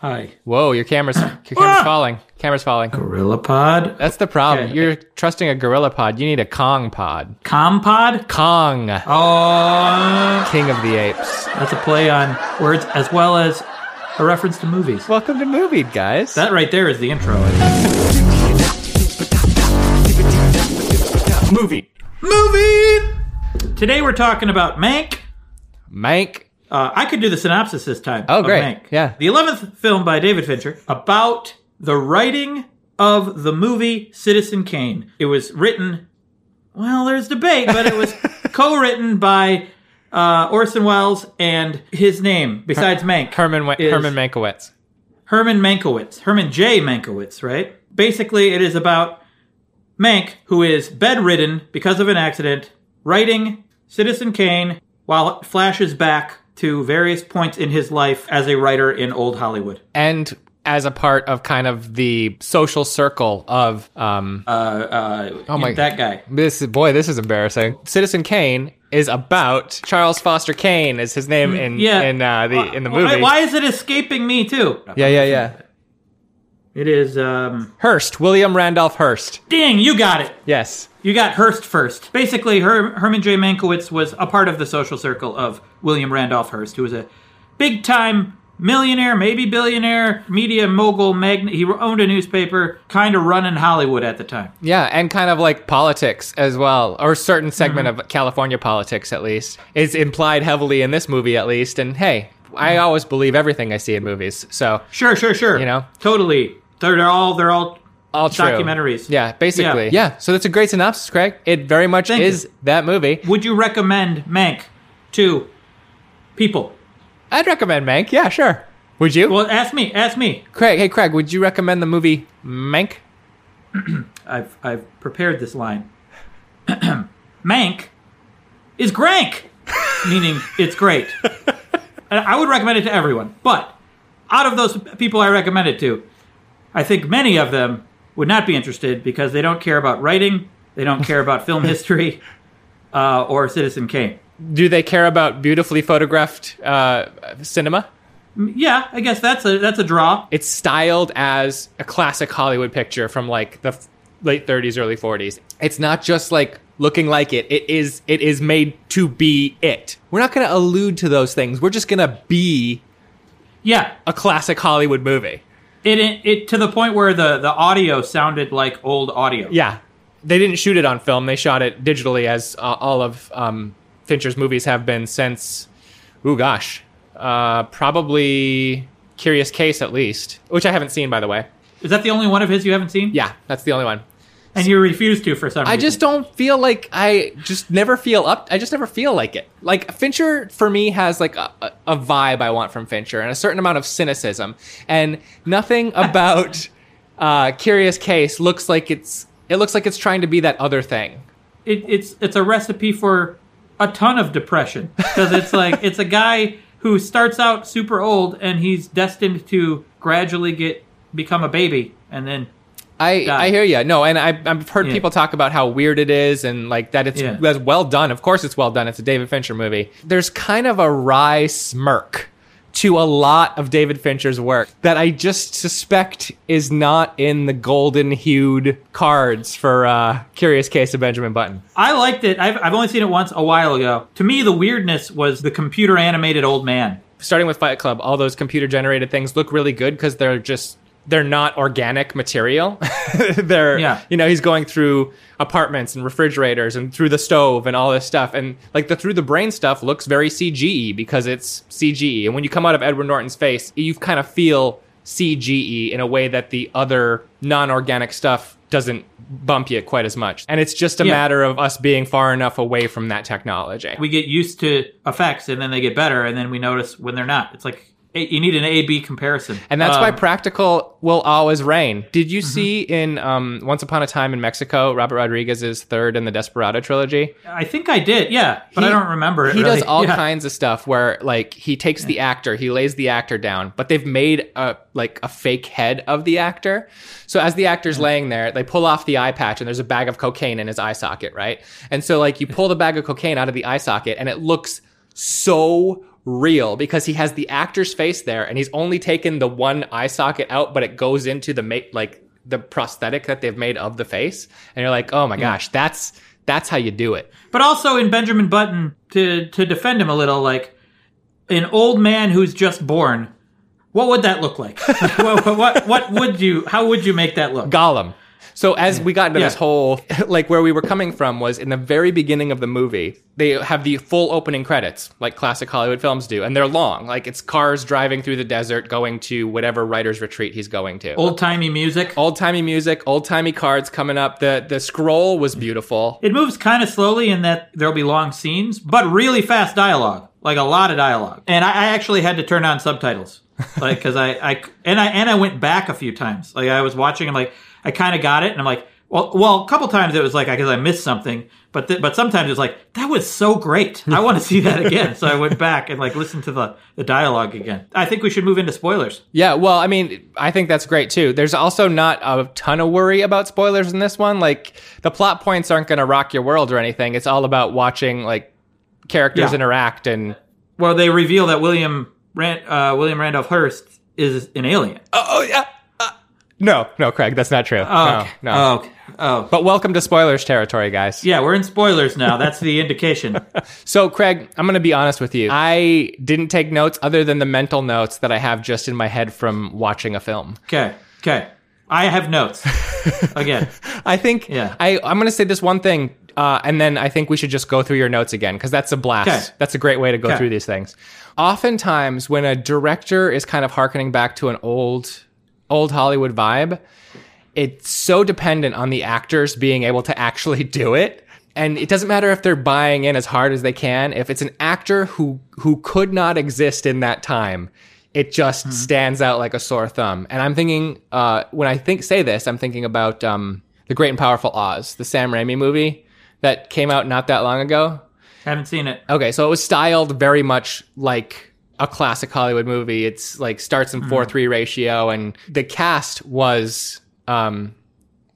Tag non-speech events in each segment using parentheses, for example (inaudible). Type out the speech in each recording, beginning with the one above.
Hi. Whoa, your camera's your camera's ah! falling. Camera's falling. Gorilla Pod. That's the problem. Okay. You're trusting a gorilla pod. You need a Kong pod. Kong pod. Kong, Oh, king of the apes. that's a play on words as well as a reference to movies. Welcome to Movie, guys. That right there is the intro. movie. Movie! Today we're talking about Mank. Mank. Uh, I could do the synopsis this time. Oh, great. Mank. Yeah. The 11th film by David Fincher about the writing of the movie Citizen Kane. It was written, well, there's debate, but it was (laughs) co written by uh, Orson Welles and his name, besides Mank. Herman is- Herman Mankiewicz. Herman Mankiewicz. Herman J. Mankiewicz, right? Basically, it is about Mank, who is bedridden because of an accident, writing Citizen Kane while it flashes back to various points in his life as a writer in old Hollywood. and as a part of kind of the social circle of um Uh, uh, Oh my- that guy. this boy this is embarrassing citizen kane is about charles foster kane is his name in Mm, Yeah. in uh, the in the Why- movie Why is it escaping me too? yeah yeah yeah It is. Um, hearst william randolph hearst ding, you got it. yes You got Hearst first. Basically, Her- Herman J. Mankiewicz was a part of the social circle of William Randolph Hearst, who was a big time millionaire, maybe billionaire, media mogul, magnate. He owned a newspaper, kind of running Hollywood at the time. yeah and kind of like politics as well or a certain segment Mm-hmm. of california politics at least is implied heavily in this movie at least and hey i always believe everything i see in movies so Sure, sure, sure. You know? totally. They're, they're all they're all all true. documentaries. Yeah, basically. Yeah. Yeah. So that's a great synopsis, Craig. It very much Thank is you. that movie. Would you recommend Mank to people? I'd recommend Mank. Yeah, sure. Would you? Well, ask me. Ask me. Craig, hey Craig, would you recommend the movie Mank? (clears throat) I've I've prepared this line. (clears throat) Mank is grank, meaning it's great. (laughs) And I would recommend it to everyone, but out of those people I recommend it to, I think many of them would not be interested because they don't care about writing, they don't care about film (laughs) history, uh, or Citizen Kane. Do they care about beautifully photographed uh, cinema? Yeah, I guess that's a that's a draw. It's styled as a classic Hollywood picture from like the late 30s, early 40s. It's not just like looking like it. It is it is made to be it. We're not going to allude to those things. We're just going to be Yeah, a classic Hollywood movie. it, it it to the point where the the audio sounded like old audio. Yeah, they didn't shoot it on film. They shot it digitally, as uh, all of um, Fincher's movies have been since. Ooh, gosh, uh, probably Curious Case at least, which I haven't seen by the way. Is that the only one of his you haven't seen? Yeah, that's the only one. And you refuse to for some reason. I just don't feel like I just never feel up. I just never feel like it. Like Fincher for me has like a, a, vibe I want from Fincher and a certain amount of cynicism, and nothing (laughs) about uh, Curious Case looks like it's. It looks like it's trying to be that other thing. it, it's it's a recipe for a ton of depression because it's like (laughs) it's a guy who starts out super old and he's destined to gradually get become a baby and then I. I hear you. No, and I, I've heard Yeah. people talk about how weird it is and like that it's Yeah. that's well done. Of course, it's well done. It's a David Fincher movie. There's kind of a wry smirk to a lot of David Fincher's work that I just suspect is not in the golden hued cards for uh, Curious Case of Benjamin Button. I liked it. I've I've only seen it once a while ago. To me, the weirdness was the computer animated old man. Starting with Fight Club, all those computer generated things look really good because they're just they're not organic material. (laughs) they're Yeah. you know he's going through apartments and refrigerators and through the stove and all this stuff and like the through the brain stuff looks very CGI because it's CGI and when you come out of Edward Norton's face you kind of feel CGI in a way that the other non-organic stuff doesn't bump you quite as much and it's just a Yeah. matter of us being far enough away from that technology. We get used to effects and then they get better and then we notice when they're not. It's like you need an A B comparison. And that's why Um, practical will always reign. Did you Mm-hmm. see in um, Once Upon a Time in Mexico, Robert Rodriguez's third in the Desperado trilogy? I think I did, yeah, but I don't remember it. He does all Yeah. kinds of stuff where like he takes the actor, he lays the actor down, but they've made a like a fake head of the actor. So as the actor's laying there, they pull off the eye patch and there's a bag of cocaine in his eye socket, right? And so like you pull the bag of cocaine out of the eye socket and it looks so real because he has the actor's face there and he's only taken the one eye socket out, but it goes into the like the prosthetic that they've made of the face, and you're like, oh my mm. gosh, that's that's how you do it. But also in Benjamin Button, to to defend him a little, like an old man who's just born, what would that look like? (laughs) what, what what would you? How would you make that look? Gollum. So as we got into this whole (laughs) like where we were coming from was in the very beginning of the movie, they have the full opening credits like classic Hollywood films do, and they're long. Like it's cars driving through the desert going to whatever writer's retreat he's going to. Old timey music. Old timey music, old timey cards coming up. The the scroll was beautiful. It moves kind of slowly in that there'll be long scenes, but really fast dialogue, like a lot of dialogue. And I, I actually had to turn on subtitles, like because I, I and I and I went back a few times. Like I was watching, I'm like I kind of got it, and I'm like, well, well, a couple times it was like because I missed something, but th- but sometimes it was like that was so great. I want to see that again. so I went back and like listened to the the dialogue again. I think we should move into spoilers. Yeah, well, I mean, I think that's great too. There's also not a ton of worry about spoilers in this one. Like the plot points aren't going to rock your world or anything. It's all about watching like characters Yeah. interact and Well, they reveal that William Rand, uh, William Randolph Hearst is an alien. oh, oh yeah. No, no, Craig, that's not true. Oh, no, okay. no. Oh, okay. oh. But welcome to spoilers territory, guys. Yeah, we're in spoilers now. That's the indication. (laughs) So, Craig, I'm going to be honest with you. I didn't take notes other than the mental notes that I have just in my head from watching a film. Okay, okay. I have notes. (laughs) Again, I think Yeah. I, I'm going to say this one thing, uh, and then I think we should just go through your notes again because that's a blast. Okay. That's a great way to go Okay. through these things. Oftentimes, when a director is kind of harkening back to an old, old Hollywood vibe, it's so dependent on the actors being able to actually do it. And it doesn't matter if they're buying in as hard as they can. If it's an actor who who could not exist in that time, it just stands out like a sore thumb. And I'm thinking, uh, when I think say this, I'm thinking about um, the Great and Powerful Oz, the Sam Raimi movie that came out not that long ago. I haven't seen it. Okay, so it was styled very much like a classic Hollywood movie. It's like starts in four three ratio, and the cast was um,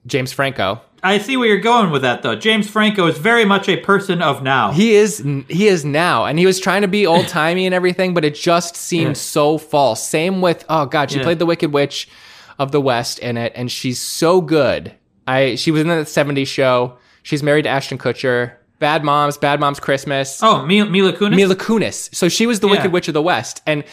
James Franco. I see where you're going with that, though. James Franco is very much a person of now. He is he is now, and he was trying to be (laughs) old timey and everything, but it just seemed Yeah. so false. Same with oh god, she Yeah. played the Wicked Witch of the West in it, and she's so good. I she was in the '70s show. She's married to Ashton Kutcher. Bad Moms, Bad Moms Christmas. oh, Mila, Mila Kunis. Mila Kunis. So she was the Yeah. Wicked Witch of the West, and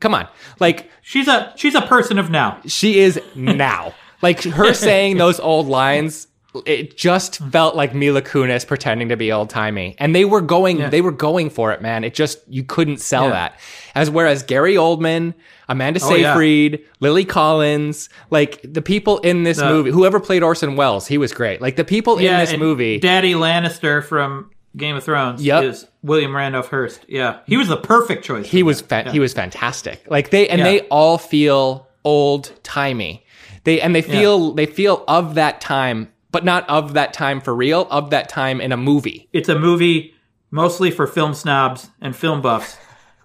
come on, like she's a she's a person of now. she is now. like her (laughs) saying those old lines, it just felt like Mila Kunis pretending to be old timey, and they were going, Yeah. they were going for it, man. It just you couldn't sell Yeah. that. As whereas Gary Oldman, Amanda Oh, yeah. Seyfried, Lily Collins, like the people in this The- movie, whoever played Orson Welles, he was great. Like the people in this movie, Daddy Lannister from Game of Thrones Yep. is William Randolph Hearst. Yeah, he was the perfect choice. he was fa- he was fantastic. Like they and Yeah. they all feel old timey. They and they feel they feel of that time, but not of that time for real. Of that time in a movie. it's a movie mostly for film snobs and film buffs.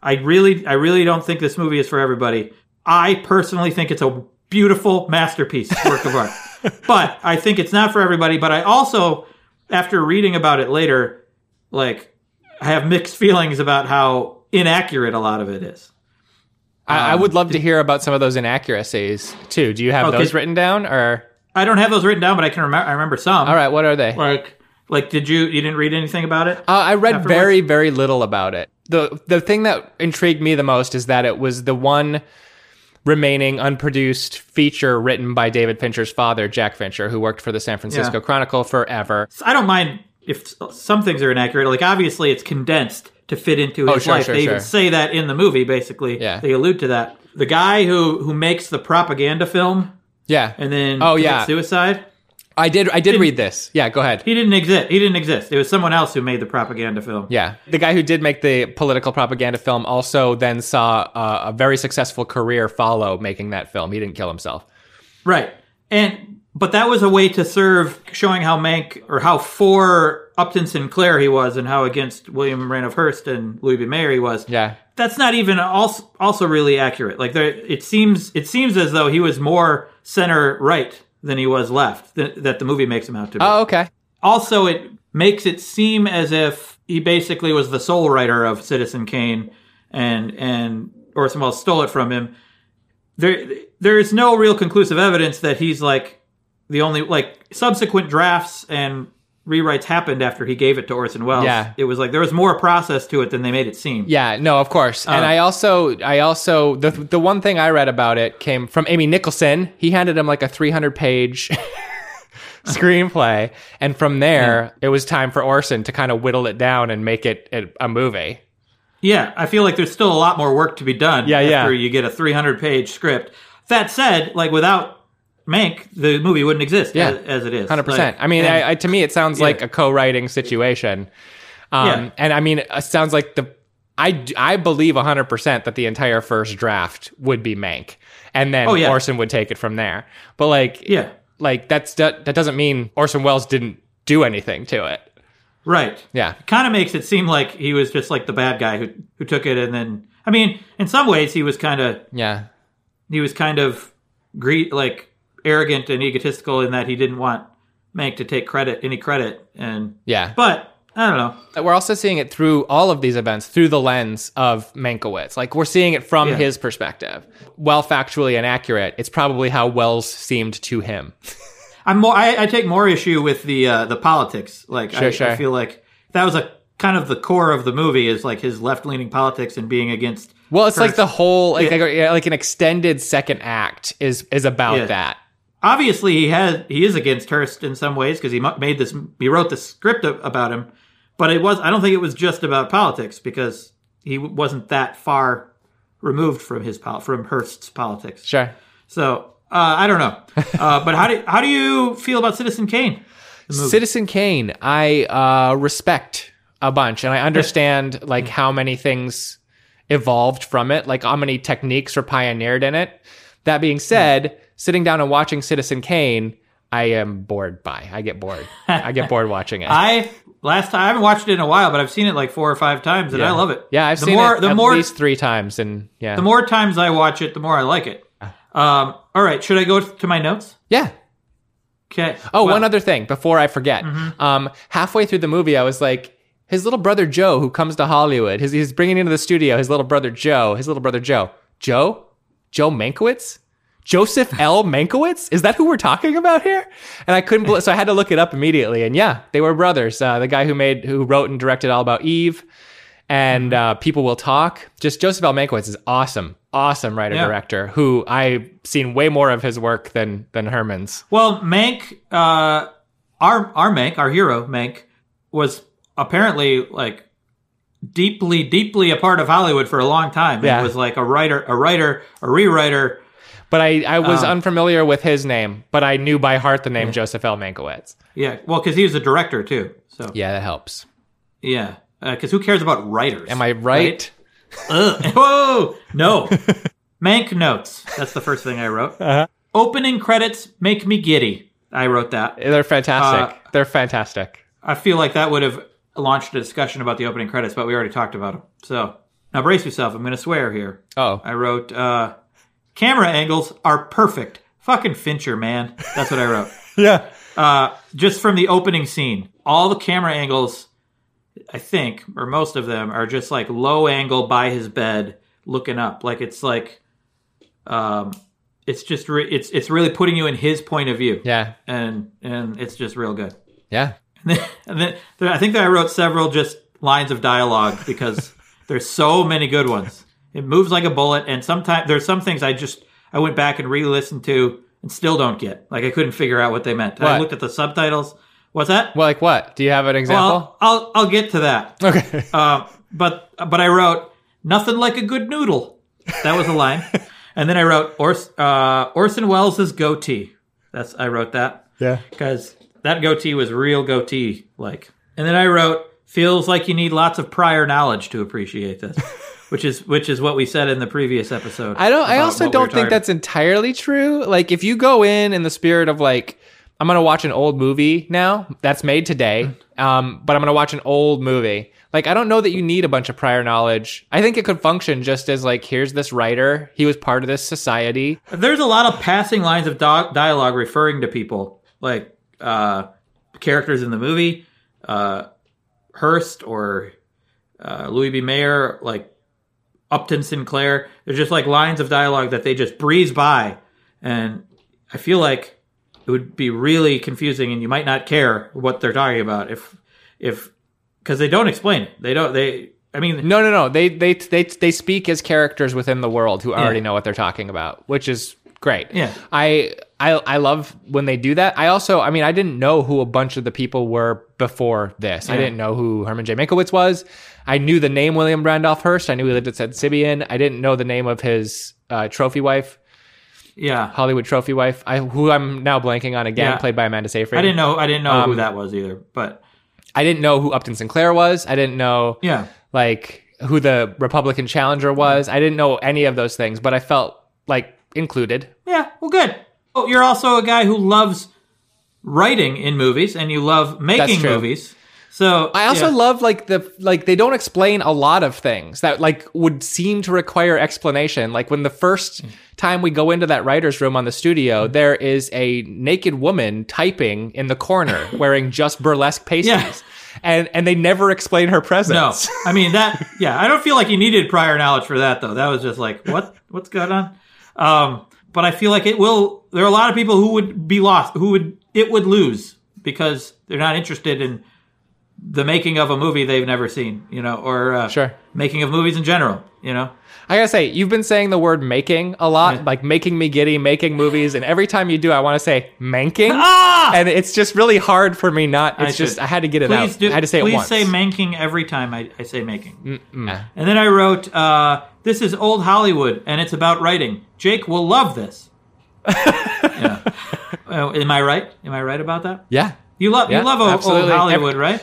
I really, I really don't think this movie is for everybody. I personally think it's a beautiful masterpiece, work of art. (laughs) But I think it's not for everybody. But I also, after reading about it later, like I have mixed feelings about how inaccurate a lot of it is. I, I would um, love to hear about some of those inaccuracies too. Do you have Okay. those written down or? I don't have those written down, but I can remember. I remember some. All right, what are they? Uh, Like, like, did you? You didn't read anything about it? I read Afterwards? very very little about it. the The thing that intrigued me the most is that it was the one remaining unproduced feature written by David Fincher's father, Jack Fincher, who worked for the San Francisco Yeah. Chronicle forever. I don't mind if some things are inaccurate. Like obviously, it's condensed to fit into his Oh, sure, life. sure, they sure. even say that in the movie. Basically, Yeah. they allude to that. The guy who who makes the propaganda film Yeah. and then Oh, yeah. suicide. I did. I did read this. Yeah, go ahead. He didn't exist. He didn't exist. It was someone else who made the propaganda film. Yeah, the guy who did make the political propaganda film also then saw uh, a very successful career follow making that film. He didn't kill himself. Right. And but that was a way to serve showing how Mank or how for Upton Sinclair he was and how against William Randolph Hearst and Louis B. Mayer he was. Yeah, That's not even also also really accurate. Like there it seems it seems as though he was more center right than he was left th- that the movie makes him out to be. Oh, okay. Also it makes it seem as if he basically was the sole writer of Citizen Kane and and Orson Welles stole it from him. There there is no real conclusive evidence that he's like the only like subsequent drafts and rewrites happened after he gave it to Orson Welles. Yeah. It was like there was more process to it than they made it seem. Yeah, no, of course. and Uh, I also, I also, the the one thing I read about it came from Amy Nicholson. He handed him like a 300 page (laughs) screenplay, and from there, it was time for Orson to kind of whittle it down and make it a, a movie. Yeah, I feel like there's still a lot more work to be done Yeah, yeah. after you get a 300 page script. That said, like without Mank, the movie wouldn't exist Yeah. as, as it is. Hundred percent. Like, I mean, and- I, I, to me, it sounds like a co-writing situation. Um, Yeah. and I mean, it sounds like the I I believe hundred percent that the entire first draft would be Mank, and then Oh, yeah. Orson would take it from there. But like, yeah, like that's that, that doesn't mean Orson Welles didn't do anything to it. right. Yeah, Kind of makes it seem like he was just like the bad guy who who took it and then. I mean, in some ways, he was kind of yeah, he was kind of gre- like arrogant and egotistical in that he didn't want Mank to take credit any credit and yeah. but I don't know. We're also seeing it through all of these events through the lens of Mankiewicz. Like we're seeing it from Yeah. his perspective. While factually inaccurate, it's probably how Welles seemed to him. (laughs) I'm more. I, I take more issue with the uh, the politics. Like Sure, I, sure. I feel like that was a kind of the core of the movie is like his left leaning politics and being against. Well, it's like the whole like Yeah. like, like an extended second act is is about Yeah. that. Obviously, he has he is against Hearst in some ways because he made this. He wrote the script about him, but it was. I don't think it was just about politics because he wasn't that far removed from his from Hearst's politics. Sure. So uh, I don't know. (laughs) Uh, but how do how do you feel about Citizen Kane? Citizen Kane, I uh, respect a bunch, and I understand like how many things evolved from it, like how many techniques were pioneered in it. That being said, sitting down and watching Citizen Kane, I am bored by. I get bored. I get bored watching it. (laughs) I last time I haven't watched it in a while, but I've seen it like four or five times, and I love it. Yeah, I've the seen more, it the at more, least three times, and yeah, the more times I watch it, the more I like it. Um, all right, should I go to my notes? yeah. Okay. Oh, Well, one other thing before I forget. Um, halfway through the movie, I was like, his little brother Joe, who comes to Hollywood, his, he's bringing into the studio his little brother Joe. His little brother Joe. Joe? Joe Mankiewicz? Joseph L. Mankiewicz? Is that who we're talking about here? And I couldn't believe, so I had to look it up immediately. And yeah, they were brothers. Uh, the guy who made, who wrote and directed All About Eve and uh, People Will Talk. Just Joseph L. Mankiewicz is awesome, awesome writer Yeah. director who I've seen way more of his work than than Herman's. Well, Mank, uh, our our Mank, our hero Mank, was apparently like deeply, deeply a part of Hollywood for a long time. Yeah. And was like a writer, a writer, a rewriter. But I, I was Um, unfamiliar with his name, but I knew by heart the name Joseph L. Mankiewicz. Yeah, well, because he was a director too. So Yeah, that helps. yeah, because who cares about writers? Am I right? Ugh. (laughs) Whoa! No. Mank notes. That's the first thing I wrote. Uh-huh. Opening credits make me giddy. I wrote that. They're fantastic. Uh, They're fantastic. I feel like that would have launched a discussion about the opening credits, but we already talked about them. So now brace yourself. I'm going to swear here. Oh, I wrote uh, camera angles are perfect. Fucking Fincher, man. That's what I wrote. (laughs) yeah. uh, just from the opening scene, all the camera angles, I think, or most of them, are just like low angle by his bed, looking up. Like it's like, um, it's just re- it's it's really putting you in his point of view, Yeah. and and it's just real good. Yeah. And then, and then I think that I wrote several just lines of dialogue because there's so many good ones. It moves like a bullet, and sometimes there's some things I just I went back and re-listened to and still don't get. Like I couldn't figure out what they meant. I looked at the subtitles. What's that? Well, like what? Do you have an example? Well, I'll I'll get to that. okay. Uh, but but I wrote nothing like a good noodle. That was a line, (laughs) and then I wrote Ors, uh, Orson Welles' goatee. That's I wrote that Yeah. because that goatee was real goatee like. And then I wrote feels like you need lots of prior knowledge to appreciate this, (laughs) which is which is what we said in the previous episode. I don't. I also what we were don't think that's entirely true. Like, if you go in in the spirit of like, I'm gonna watch an old movie now that's made today, um, but I'm gonna watch an old movie. Like, I don't know that you need a bunch of prior knowledge. I think it could function just as like, here's this writer. He was part of this society. There's a lot of passing lines of do- dialogue referring to people, like uh, characters in the movie, uh, Hearst or uh, Louis B. Mayer, like Upton Sinclair. They're just like lines of dialogue that they just breeze by, and I feel like it would be really confusing, and you might not care what they're talking about if if because they don't explain it. They don't. They. I mean, No, no, no. They they they they speak as characters within the world who already know what they're talking about, which is great. Yeah. I I I love when they do that. I also, I mean, I didn't know who a bunch of the people were before this. I didn't know who Herman J. Mankiewicz was. I knew the name William Randolph Hearst. I knew he lived at Simeon. I didn't know the name of his uh, trophy wife, yeah. Hollywood trophy wife, I, who I'm now blanking on again, Yeah. played by Amanda Seyfried. I didn't know. I didn't know who Um, that was either. But I didn't know who Upton Sinclair was. I didn't know yeah, like who the Republican challenger was. I didn't know any of those things, but I felt like included. yeah. Well, good. Oh, you're also a guy who loves writing in movies, and you love making movies. So I also yeah. love like the like they don't explain a lot of things that like would seem to require explanation. Like when the first time we go into that writer's room on the studio, there is a naked woman typing in the corner (laughs) wearing just burlesque pasties. Yeah. And and they never explain her presence. No. I mean that. Yeah, I don't feel like you needed prior knowledge for that though. That was just like what what's going on. Um, but I feel like it will. There are a lot of people who would be lost, who would it would lose because they're not interested in the making of a movie they've never seen, you know, or uh, Sure. making of movies in general, you know. I gotta say, you've been saying the word making a lot, like making me giddy, making movies, and every time you do, I want to say manking. Ah! And it's just really hard for me not. I It's just should- I had to get it please out. Do, I had to say please it once. say manking every time I, I say making. Yeah. And then I wrote, uh, "This is old Hollywood, and it's about writing. Jake will love this." (laughs) yeah. Uh, am I right? Am I right about that? yeah. You love Yeah, you love old, old. Hollywood, right?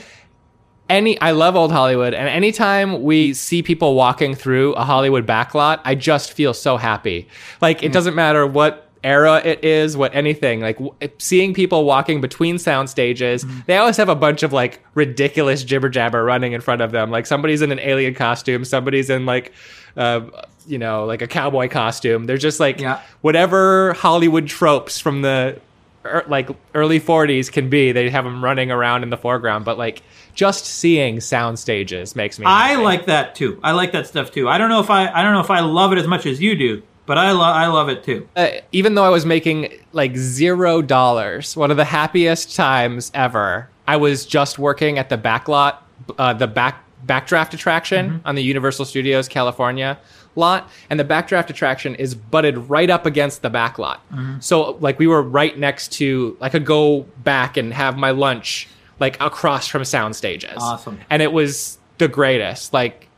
Any I love old Hollywood and anytime we see people walking through a Hollywood backlot, I just feel so happy. Like it doesn't matter what era it is, what anything. Like w- seeing people walking between sound stages, they always have a bunch of like ridiculous jibber jabber running in front of them. Like somebody's in an alien costume, somebody's in like uh, you know, like a cowboy costume. They're just like Yeah. whatever Hollywood tropes from the er, like early 40s can be they have them running around in the foreground but like just seeing sound stages makes me I happy. like that too. I like that stuff too. I don't know if I I don't know if I love it as much as you do, but I love I love it too. uh, even though i was making like zero dollars one of the happiest times ever i was just working at the backlot uh, the back backdraft attraction on the universal studios california lot and the backdraft attraction is butted right up against the back lot so like we were right next to i could go back and have my lunch like across from sound stages Awesome. and it was the greatest like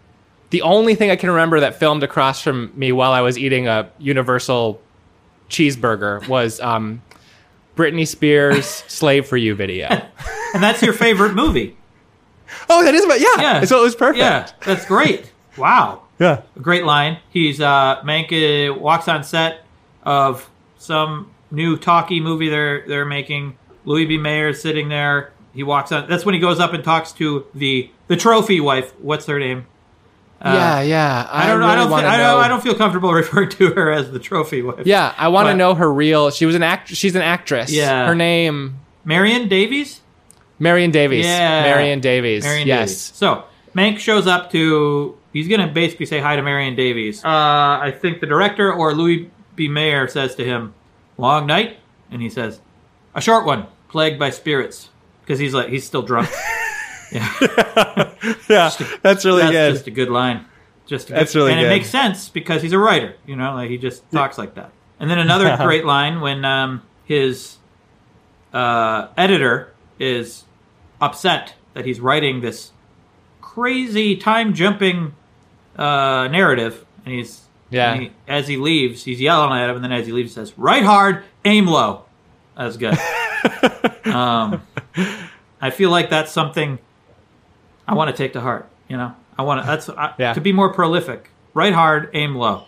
the only thing I can remember that filmed across from me while I was eating a Universal cheeseburger was um, Britney Spears' (laughs) "Slave for You" video. And that's your favorite movie. oh, that is about yeah. Yeah. So it was perfect. Yeah, that's great. Wow. yeah. A great line. He's uh Mank uh, walks on set of some new talkie movie they're they're making. Louis B. Mayer is sitting there. He walks on. That's when he goes up and talks to the the trophy wife. What's her name? yeah, yeah. I don't know. really I don't. wanna I don't. I don't feel comfortable (laughs) referring to her as the trophy wife. Yeah, I want to know her real. She was an act. She's an actress. Yeah. Her name Marion Davies. Marion Davies. Yeah. Marion Davies. Marion yes. Davies. So Mank shows up to. He's gonna basically say hi to Marion Davies. Uh, I think the director or Louis B. Mayer says to him, "Long night," and he says, "A short one, plagued by spirits," because he's like he's still drunk. (laughs) yeah, (laughs) Yeah, that's really that's good. just a good line. Just a That's really and good. it makes sense because he's a writer. You know, like he just talks like that. And then another (laughs) great line when um, his uh, editor is upset that he's writing this crazy time jumping uh, narrative, and he's Yeah. and he- as he leaves, he's yelling at him, and then as he leaves, he says, "Write hard, aim low." That's good. um, I feel like that's something I want to take to heart. You know, I want to. That's I, Yeah. to be more prolific. Write hard, aim low.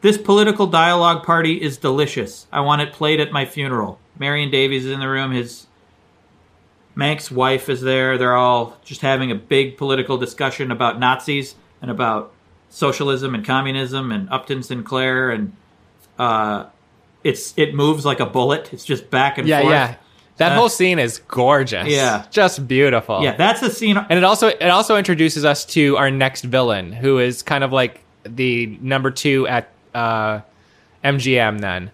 This political dialogue party is delicious. I want it played at my funeral. Marion Davies is in the room. His Mank's wife is there. They're all just having a big political discussion about Nazis and about socialism and communism and Upton Sinclair and uh, it's it moves like a bullet. It's just back and Yeah, forth. yeah. That Uh, whole scene is gorgeous. Yeah. just beautiful. Yeah, that's a scene. and it also it also introduces us to our next villain, who is kind of like the number two at uh, MGM. Then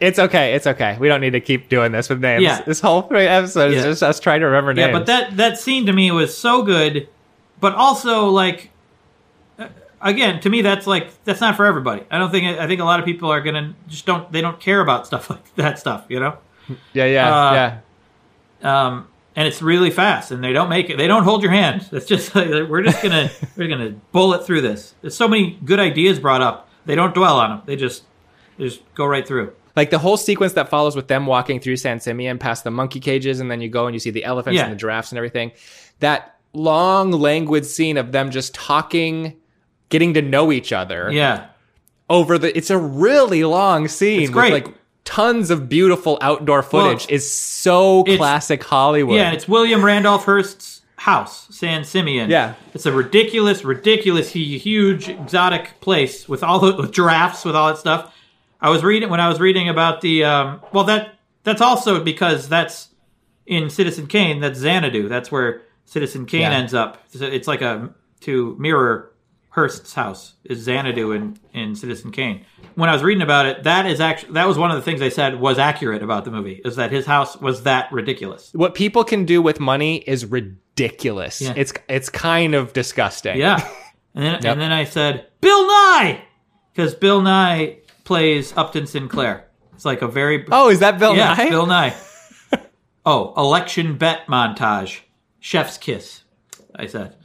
it's okay. It's okay. We don't need to keep doing this with names. Yeah. This whole episode is Yeah. just us trying to remember names. Yeah, but that that scene to me was so good, but also like uh, again to me that's like that's not for everybody. I don't think I think a lot of people are gonna just don't they don't care about stuff (laughs) like that stuff, you know. Yeah, yeah, uh, yeah. Um, and it's really fast, and they don't make it. They don't hold your hand. It's just (laughs) like we're just gonna we're gonna bullet through this. There's so many good ideas brought up. They don't dwell on them. They just they just go right through. Like the whole sequence that follows with them walking through San Simeon past the monkey cages, and then you go and you see the elephants Yeah. and the giraffes and everything. That long, languid scene of them just talking, getting to know each other. Yeah, over the it's a really long scene It's great. with like tons of beautiful outdoor footage Well, is so classic hollywood yeah. And it's William Randolph Hearst's house, San Simeon. Yeah. it's a ridiculous, ridiculous, huge, exotic place with all the with giraffes, with all that stuff. I was reading when I was reading about the um, well that that's also because that's in Citizen Kane. That's Xanadu. That's where Citizen Kane Yeah. ends up. So It's like a to mirror Hearst's house is Xanadu in in Citizen Kane. When I was reading about it, that is actually that was one of the things they said was accurate about the movie is that his house was that ridiculous. what people can do with money is ridiculous Yeah. it's it's kind of disgusting Yeah. And then, (laughs) Yep. and then I said, Bill Nye! Because Bill Nye plays Upton Sinclair. It's like a very. oh is that bill yeah, nye Bill Nye. (laughs) oh, election bet montage. Chef's kiss, I said.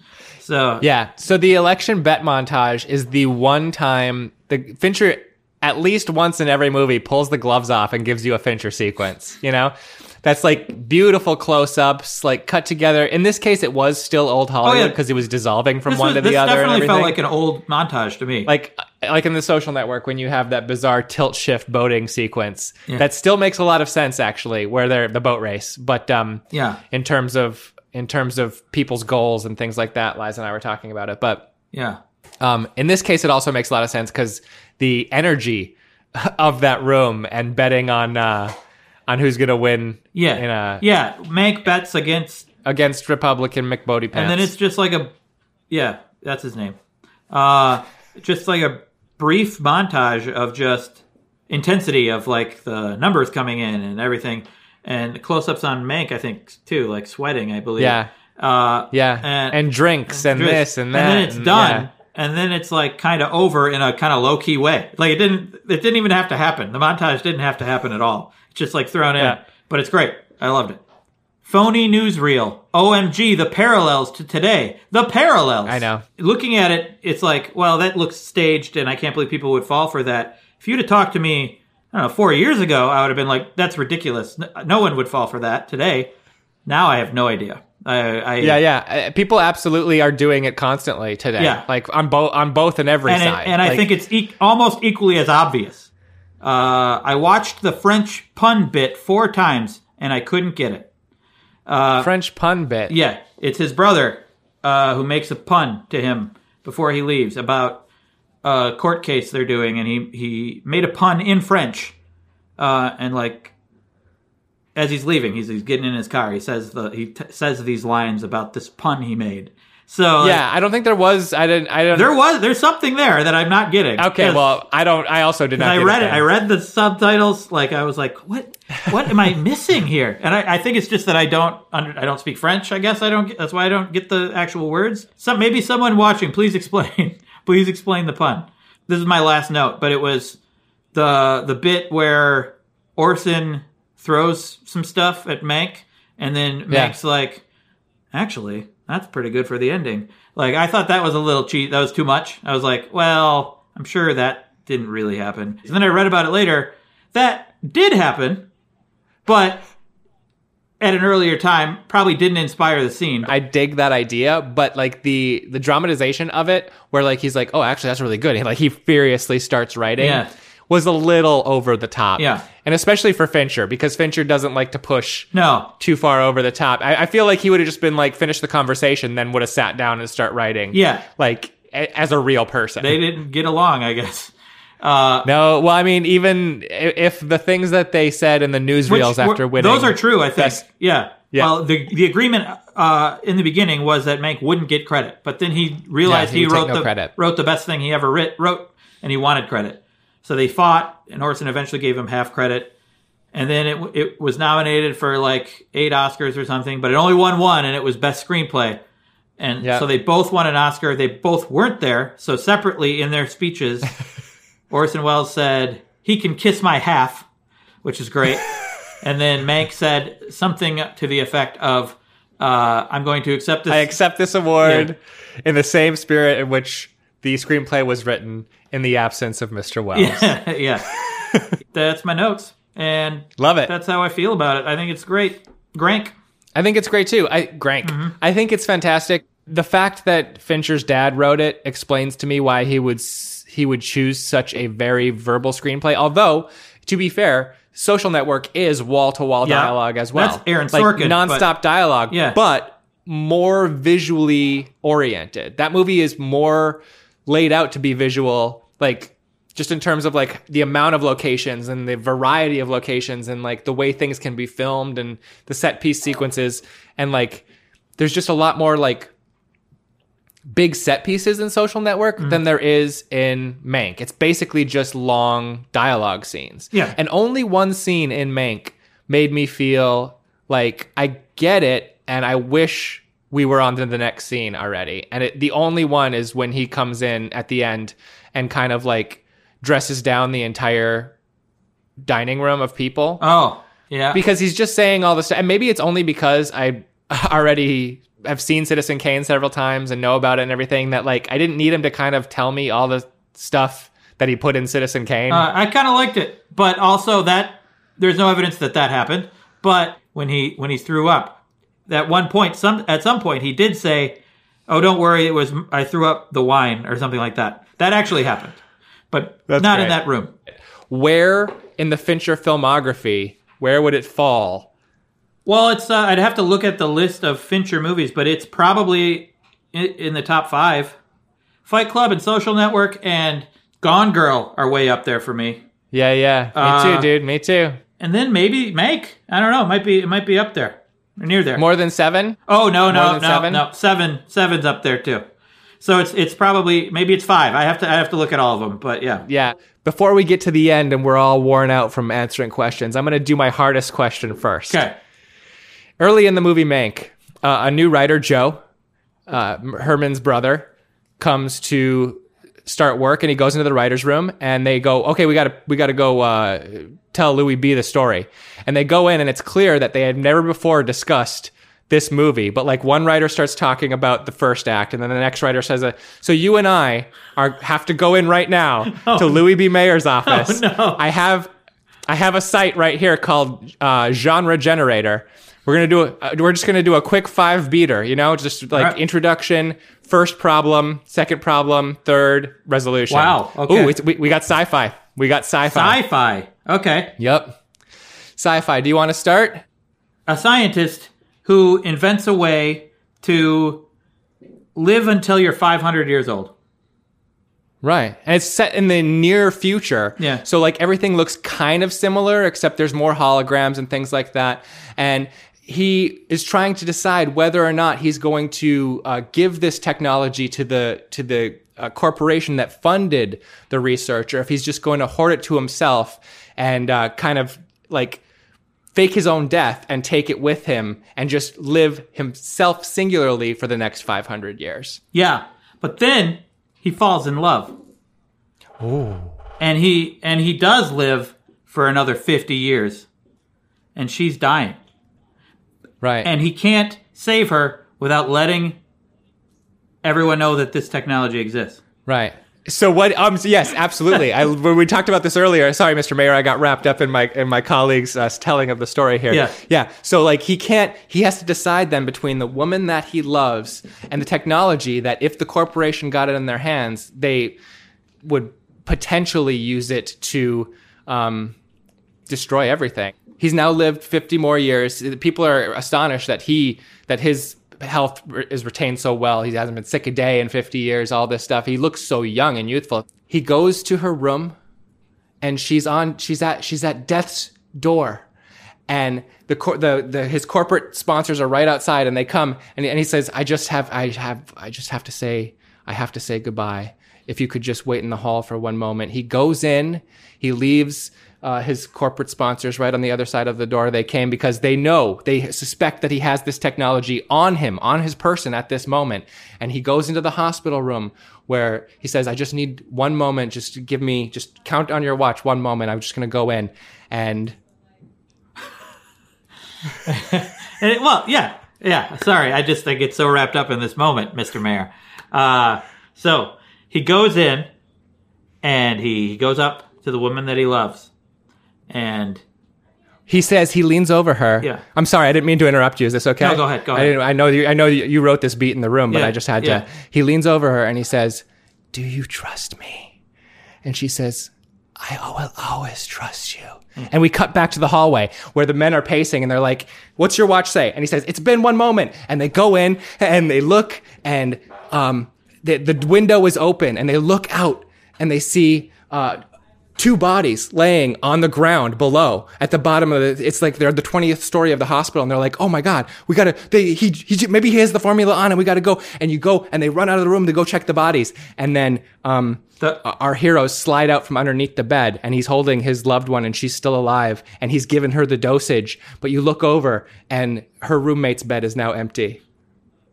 So, yeah so the election bet montage is the one time the fincher at least once in every movie pulls the gloves off and gives you a fincher sequence you know? That's like beautiful close-ups like cut together. In this case it was still old hollywood Oh, yeah. because it was dissolving from this, one was, to this the other and definitely felt like an old montage to me. like like in the social network when you have that bizarre tilt shift boating sequence. That still makes a lot of sense actually where they're the boat race. But um yeah, in terms of in terms of people's goals and things like that liza and i were talking about it but yeah. um in this case it also makes a lot of sense because the energy (laughs) of that room and betting on uh on who's gonna win Yeah. in a yeah. Mank bets against against republican mick Bodie and then it's just like a yeah that's his name uh just like a brief montage of just intensity of like the numbers coming in and everything and close-ups on mank i think too like sweating i believe. Yeah. uh yeah. and- and, drinks and just- this and that and then it's done. yeah. and then it's like kind of over in a kind of low-key way. Like it didn't it didn't even have to happen. The montage didn't have to happen at all. It's just like thrown in. Yeah. but it's great. I loved it. Phony newsreel. Omg the parallels to today. The parallels. I know. looking at it it's like well that looks staged and i can't believe people would fall for that. If you'd have talked to me i don't know four years ago i would have been like that's ridiculous no, one would fall for that today now i have no idea I, I Yeah, yeah. Uh, People absolutely are doing it constantly today. Yeah. like on both on both and every and, it- side. and I think it's e- almost equally as obvious. Uh, I watched the French pun bit four times and I couldn't get it. French pun bit. Yeah, it's his brother uh, who makes a pun to him before he leaves about a court case they're doing, and he he made a pun in French, uh, and like as he's leaving, he's, he's getting in his car. He says the he t- says these lines about this pun he made. So like, Yeah, I don't think there was. I didn't. I don't. there was there's something there that I'm not getting. Okay. well, I don't. I also did not. I get read it. then. I read the subtitles. Like I was like, what? What am I (laughs) missing here? And I, I think it's just that I don't. Under, I don't speak French. I guess I don't. Get, that's why I don't get the actual words. Some maybe someone watching, please (laughs) explain. Please explain the pun. This is my last note, but it was the the bit where Orson throws some stuff at Mank, and then Yeah. Mank's like, actually, that's pretty good for the ending. Like I thought that was a little cheat. That was too much. I was like, well, I'm sure that didn't really happen. And then I read about it later. That did happen, but at an earlier time, probably didn't inspire the scene. I dig that idea, but like the the dramatization of it, where like he's like, "Oh, actually, that's really good," and like he furiously starts writing, Yeah. was a little over the top. Yeah. and especially for Fincher because Fincher doesn't like to push no, too far over the top. I, I feel like he would have just been like, finish the conversation, then would have sat down and start writing. Yeah. like a, as a real person. they didn't get along. I guess. Uh, no, well, I mean, even if the things that they said in the newsreels after winning, those are true. I think. Yeah, Yeah. Well, the the agreement uh, in the beginning was that Mank wouldn't get credit, but then he realized Yeah, he he, wrote no the credit. wrote the best thing he ever writ, wrote, and he wanted credit. So they fought, and Orson eventually gave him half credit. And then it it was nominated for like eight Oscars or something, but it only won one, and it was best screenplay. And Yeah. so they both won an Oscar. They both weren't there. So separately in their speeches, (laughs) Orson Welles said, "He can kiss my half," which is great. (laughs) and then Mank said something to the effect of, uh, "I'm going to accept this." I accept this award in the same spirit in which the screenplay was written in the absence of Mr. Welles. (laughs) yeah, yeah. (laughs) That's my notes, and Love it. that's how I feel about it. I think it's great. Grank. I think it's great too. I Grank. Mm-hmm. I think it's fantastic. The fact that Fincher's dad wrote it explains to me why he would s- he would choose such a very verbal screenplay. Although, to be fair, Social Network is wall to wall dialogue as well. That's Aaron like Sorkin, nonstop dialogue. Yeah. but more visually oriented. That movie is more laid out to be visual, like just in terms of like the amount of locations and the variety of locations and like the way things can be filmed and the set piece sequences and like there's just a lot more like big set pieces in social network Mm-hmm. than there is in mank it's basically just long dialogue scenes Yeah. and only one scene in mank made me feel like i get it and i wish we were on to the next scene already and it, the only one is when he comes in at the end and kind of like dresses down the entire dining room of people Oh, yeah. because he's just saying all this stuff. And maybe it's only because I (laughs) already have seen Citizen Kane several times and know about it and everything that like I didn't need him to kind of tell me all the stuff that he put in Citizen Kane. Uh, I kind of liked it, but also that there's no evidence that that happened. But when he when he threw up, at one point, some at some point he did say, "Oh, don't worry, it was I threw up the wine or something like that." That actually happened, but That's not in that room. where in the Fincher filmography, where would it fall? Well, it's uh, I'd have to look at the list of Fincher movies, but it's probably in, in the top five. Fight Club and Social Network and Gone Girl are way up there for me. Yeah, yeah. Me Uh, too, dude. Me too. And then maybe Make. I don't know. It might be it might be up there or near there. More than seven? Oh no no no seven? no seven seven's up there too. So it's it's probably maybe it's five. I have to I have to look at all of them, but yeah. Yeah. Before we get to the end and we're all worn out from answering questions, I'm going to do my hardest question first. Okay. Early in the movie Mank, uh, a new writer, Joe, uh, Herman's brother, comes to start work, and he goes into the writers' room, and they go, "Okay, we got to we got to go uh, tell Louis B the story." And they go in, and it's clear that they had never before discussed this movie. But like one writer starts talking about the first act, and then the next writer says, uh, "So you and I are have to go in right now (laughs) to Louis B Mayer's office. (laughs) Oh, no. I have I have a site right here called uh, Genre Generator. We're gonna do a, uh, we're just gonna do a quick five beater, you know, just like Alright. introduction, first problem, second problem, third resolution. Wow, okay. Ooh, it's, we, we got sci-fi. We got sci-fi. Sci-fi. Okay. Yep. Sci-fi. Do you want to start? A scientist who invents a way to live until you're 500 years old. Right. And it's set in the near future. Yeah. So like everything looks kind of similar, except there's more holograms and things like that. And he is trying to decide whether or not he's going to uh, give this technology to the to the uh, corporation that funded the research, or if he's just going to hoard it to himself and uh, kind of like fake his own death and take it with him and just live himself singularly for the next 500 years. Yeah. But then he falls in love. And he and he does live for another 50 years. And she's dying. Right. And he can't save her without letting everyone know that this technology exists. Right. So what? Um. Yes, absolutely. I (laughs) when we talked about this earlier. Sorry, Mr. Mayer, I got wrapped up in my in my colleagues' uh, telling of the story here. Yeah. Yeah. So like he can't. He has to decide then between the woman that he loves and the technology that if the corporation got it in their hands, they would potentially use it to um, destroy everything. He's now lived 50 more years. People are astonished that he that his health is retained so well. He hasn't been sick a day in 50 years, all this stuff. He looks so young and youthful. He goes to her room and she's on she's at she's at death's door. and the, the the his corporate sponsors are right outside, and they come, and, and he says, "I just have, I have, I just have to say, I have to say goodbye. If you could just wait in the hall for one moment." He goes in, he leaves. Uh, his corporate sponsors right on the other side of the door. They came because they know, they suspect that he has this technology on him, on his person at this moment. And he goes into the hospital room where he says, I just need one moment. Just give me, just count on your watch one moment. I'm just going to go in. And (laughs) well, yeah, yeah. Sorry, I just I get so wrapped up in this moment, Mister Mayer. Uh, so he goes in, and he goes up to the woman that he loves, and He says he leans over her. Yeah. I'm sorry, I didn't mean to interrupt you. Is this okay? No, go ahead, go I, ahead. didn't- I know you. I know you, wrote this beat in the room, but Yeah, I just had yeah. to. He leans over her and he says, "Do you trust me?" And she says, "I will always trust you." Hmm. And we cut back to the hallway where the men are pacing and they're like, "What's your watch say?" And he says, "It's been one moment." And they go in and they look and um, the the window is open and they look out and they see. Uh, two bodies laying on the ground below at the bottom of the it's like they're the 20th story of the hospital and they're like oh my god we gotta they he, he maybe he has the formula on and we gotta go and you go and they run out of the room to go check the bodies and then um The- our heroes slide out from underneath the bed and he's holding his loved one and she's still alive and he's given her the dosage but you look over and her roommate's bed is now empty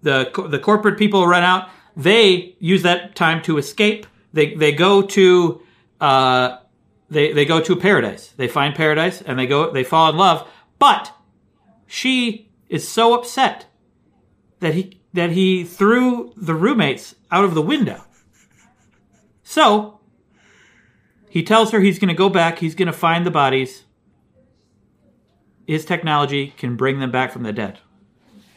the the corporate people run out. They use that time to escape. They they go to uh, they they go to paradise. They find paradise and they go they fall in love. But she is so upset that he that he threw the roommates out of the window. So he tells her he's going to go back. He's going to find the bodies. His technology can bring them back from the dead.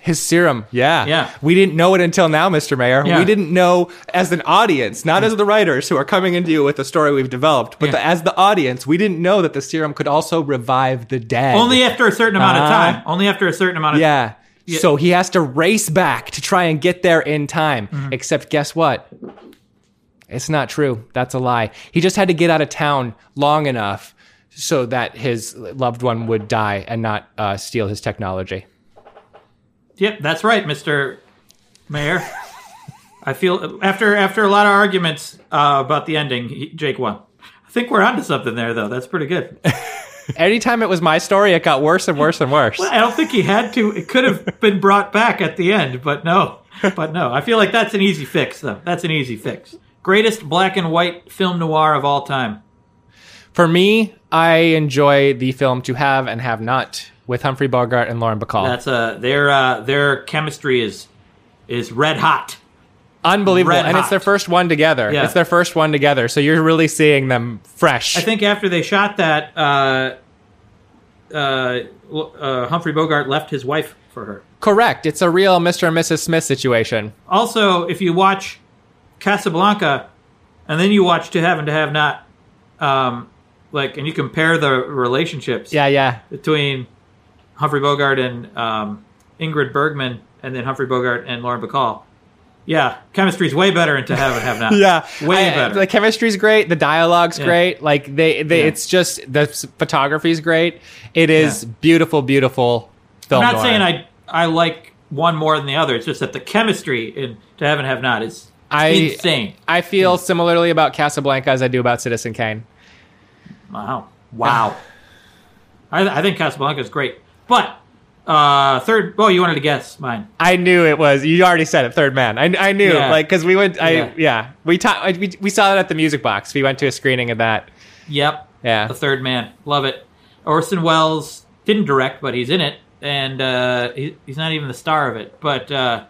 His serum, yeah. Yeah. We didn't know it until now, Mr. Mayer. Yeah. We didn't know as an audience, not as the writers who are coming into you with the story we've developed, but Yeah. the, as the audience, we didn't know that the serum could also revive the dead. Only after a certain amount of Uh-huh. time. Only after a certain amount of Yeah. So he has to race back to try and get there in time. Mm-hmm. Except guess what? It's not true. That's a lie. He just had to get out of town long enough so that his loved one would die and not uh, steal his technology. Yep, that's right, Mister Mayer. I feel after after a lot of arguments uh, about the ending, he, Jake won. I think we're onto something there, though. That's pretty good. (laughs) Anytime it was my story, it got worse and worse and worse. I don't think he had to. It could have been brought back at the end, but no, but no. I feel like that's an easy fix, though. That's an easy fix. Greatest black and white film noir of all time. For me, I enjoy the film To Have and Have Not with Humphrey Bogart and Lauren Bacall. That's uh their uh, their chemistry is is red hot. Unbelievable. red And it's their first one together. Yeah. It's their first one together. So you're really seeing them fresh. I think after they shot that, uh, uh, uh, Humphrey Bogart left his wife for her. Correct. It's a real Mr. and Mrs. Smith situation. Also, if you watch Casablanca and then you watch To Have and To Have Not, um, like, and you compare the relationships Yeah, yeah. between Humphrey Bogart and um, Ingrid Bergman, and then Humphrey Bogart and Lauren Bacall. Yeah, chemistry's way better in To Have and Have Not. (laughs) Yeah, way I- better. The chemistry's great. The dialogue's Yeah. great. Like they, they Yeah. it's just the photography's great. It is Yeah. beautiful, beautiful film. I'm not noir. saying I I like one more than the other. It's just that the chemistry in To Have and Have Not is I- insane. I feel similarly about Casablanca as I do about Citizen Kane. Wow. Wow. I, I think Casablanca is great. But, uh, third, oh, you wanted to guess mine. I knew it was. You already said it. Third man. I, I knew Yeah. like because we went. I Yeah. yeah. We, ta- we we saw it at the Music Box. We went to a screening of that. Yep. Yeah. The Third Man. Love it. Orson Welles didn't direct, but he's in it. And uh, he, he's not even the star of it. But uh,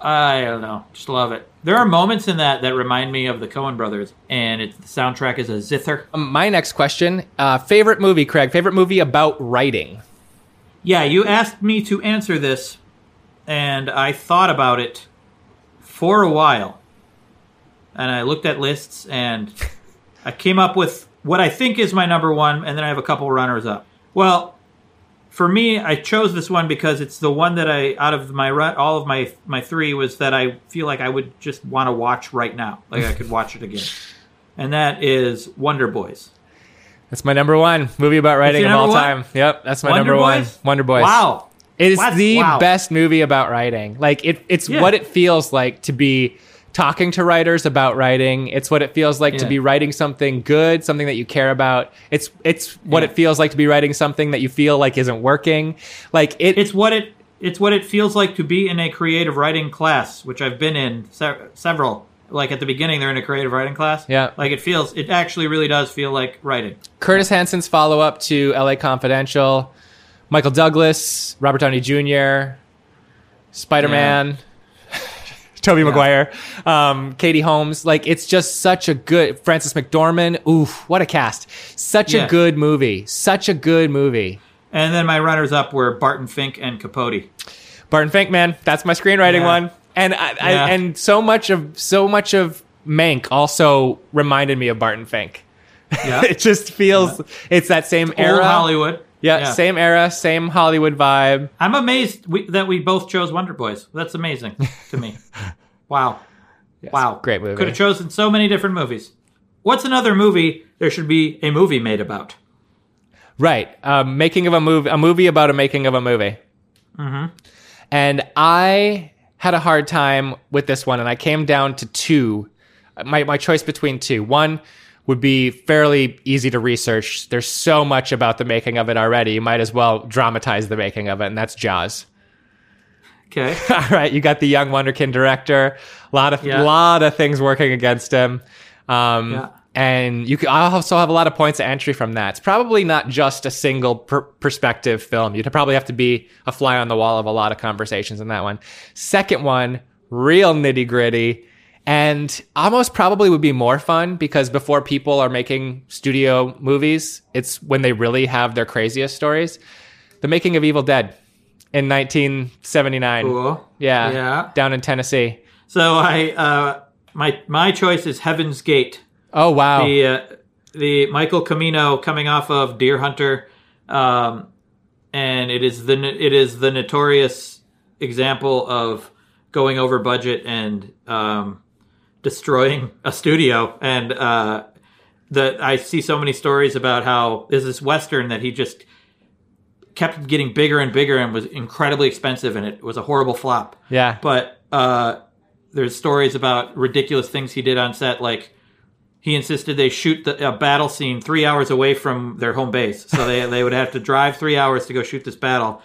I don't know. Just love it. There are moments in that that remind me of the Coen brothers. And it's, the soundtrack is a zither. Um, my next question: uh, favorite movie, Craig? Favorite movie about writing? Yeah, you asked me to answer this, and I thought about it for a while. And I looked at lists, and I came up with what I think is my number one, and then I have a couple runners up. Well, for me, I chose this one because it's the one that I, out of my all of my my three, was that I feel like I would just want to watch right now, like I could watch it again, and that is Wonder Boys. That's my number one movie about writing of all one? time. Yep, that's my Wonder number Boys? one. Wonder Boys. Wow. It is That's- the wow. best movie about writing. Like it, it's Yeah. what it feels like to be talking to writers about writing. It's what it feels like to Yeah. be writing something good, something that you care about. It's it's what Yeah. it feels like to be writing something that you feel like isn't working. Like it. It's what it it's what it feels like to be in a creative writing class, which I've been in se- several. Like at the beginning, they're in a creative writing class. Yeah. Like it feels. It actually really does feel like writing. Curtis Hanson's follow up to L.A. Confidential, Michael Douglas, Robert Downey Jr., Spider Man. Tobey Maguire, um, Katie Holmes, like it's just such a good Frances McDormand. Oof, what a cast! Such Yeah. a good movie. Such a good movie. And then my runners up were Barton Fink and Capote. Barton Fink, man, that's my screenwriting Yeah. one. And I, I, and so much of so much of Mank also reminded me of Barton Fink. (laughs) Yeah. it just feels it's that same Old era. Hollywood. Yeah, same era, same Hollywood vibe. I'm amazed we, that we both chose Wonder Boys. That's amazing to me. (laughs) Wow. wow. great movie. Could have chosen so many different movies. What's another movie there should be a movie made about? Right. Um, making of a movie, a movie about a making of a movie. Mm-hmm. And I had a hard time with this one, and I came down to two. My my choice between two. One would be fairly easy to research. There's so much about the making of it already. You might as well dramatize the making of it, and that's Jaws. Okay. (laughs) All right, you got the young wonderkin director. A lot of Yeah. lot of things working against him. Um, Yeah. And you also have a lot of points of entry from that. It's probably not just a single per- perspective film. You'd probably have to be a fly on the wall of a lot of conversations in that one. Second one, real nitty gritty, and almost probably would be more fun because before people are making studio movies, it's when they really have their craziest stories. The making of Evil Dead in 1979. Cool. Yeah. Yeah. Down in Tennessee. So I uh my my choice is Heaven's Gate. Oh wow. The uh, the Michael Cimino coming off of Deer Hunter, um, and it is the it is the notorious example of going over budget and um, destroying a studio. And uh, the I see so many stories about how there's this western that he just kept getting bigger and bigger and was incredibly expensive, and it was a horrible flop yeah. but uh, there's stories about ridiculous things he did on set, like he insisted they shoot the, a battle scene three hours away from their home base, so they they would have to drive three hours to go shoot this battle.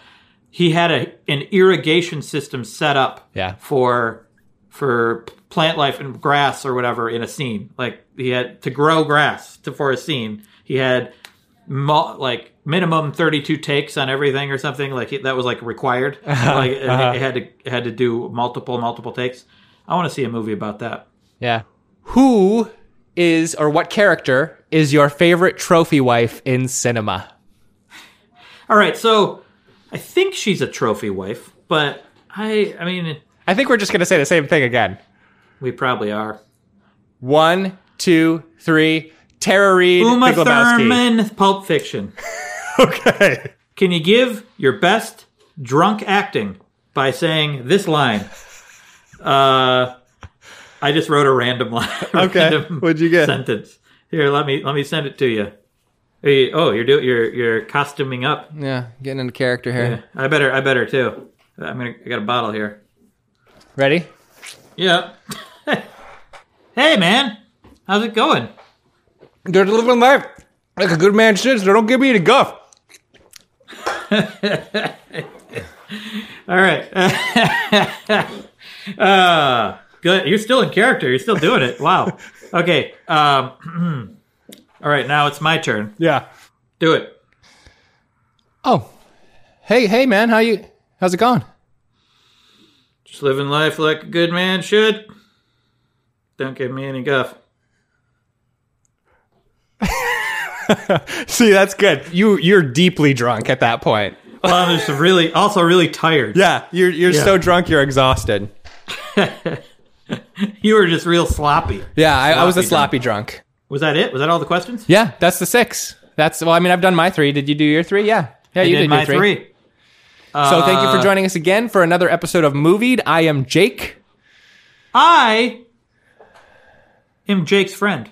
He had a an irrigation system set up Yeah. for for plant life and grass or whatever in a scene. Like he had to grow grass to, for a scene. He had mo- like minimum 32 takes on everything or something like it, that was like required (laughs) like it, Uh-huh. it had to it had to do multiple multiple takes i want to see a movie about that Yeah. Who is or what character is your favorite trophy wife in cinema? all right so i think she's a trophy wife but i i mean I think we're just gonna say the same thing again. we probably are One, two, three. Tara Reid, uma thurman pulp fiction (laughs) Okay. can you give your best drunk acting by saying this line uh i just wrote a random line (laughs) Okay. random What'd you get? sentence here let me let me send it to you Hey, oh you're doing you're you're costuming up Yeah, getting into character here. Yeah, I better. I better too. I'm gonna. I got a bottle here. Ready? Yeah. (laughs) hey, man, how's it going? They're living life like a good man should, so don't give me any guff. (laughs) All right. uh, good. You're still in character. You're still doing it. Wow. Okay. Um. (clears throat) all right. Now it's my turn. Yeah. Do it. Oh. Hey, hey man, how you how's it going? Just living life like a good man should. Don't give me any guff. (laughs) See, that's good. You you're deeply drunk at that point. Well, I'm just really, also really tired. Yeah, you're you're Yeah. so drunk you're exhausted. (laughs) You were just real sloppy. Yeah, I, I was a Sloppy sloppy drunk. Was that it? Was that all the questions? Yeah, that's the six. That's well, I mean, I've done my three. Did you do your three? Yeah, yeah, I you did my your three. three. So thank you Uh, for joining us again for another episode of Movied. I am Jake. I am Jake's friend.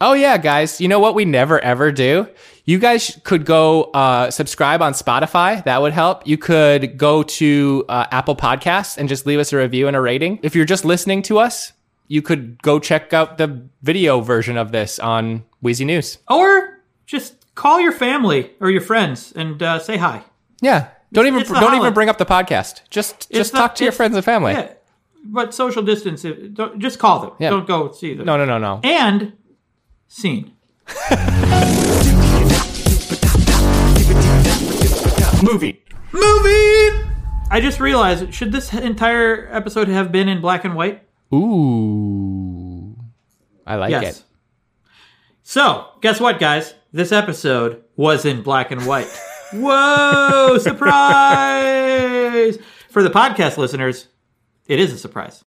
Oh yeah, guys. You know what we never ever do? You guys could go uh, subscribe on Spotify. That would help. You could go to uh, Apple Podcasts and just leave us a review and a rating. If you're just listening to us, you could go check out the video version of this on Wheezy News. Or just call your family or your friends and uh, say hi. Yeah. Don't even it's don't even bring up the podcast. Just just the- talk to your friends and family. Yeah. But social distance, don't, just call them. Yeah. Don't go see them. No, no, no, no. And scene. (laughs) Movie. Movie! I just realized, should this entire episode have been in black and white? Ooh. I like Yes. it. So, guess what, guys? This episode was in black and white. (laughs) Whoa! Surprise! For the podcast listeners, it is a surprise.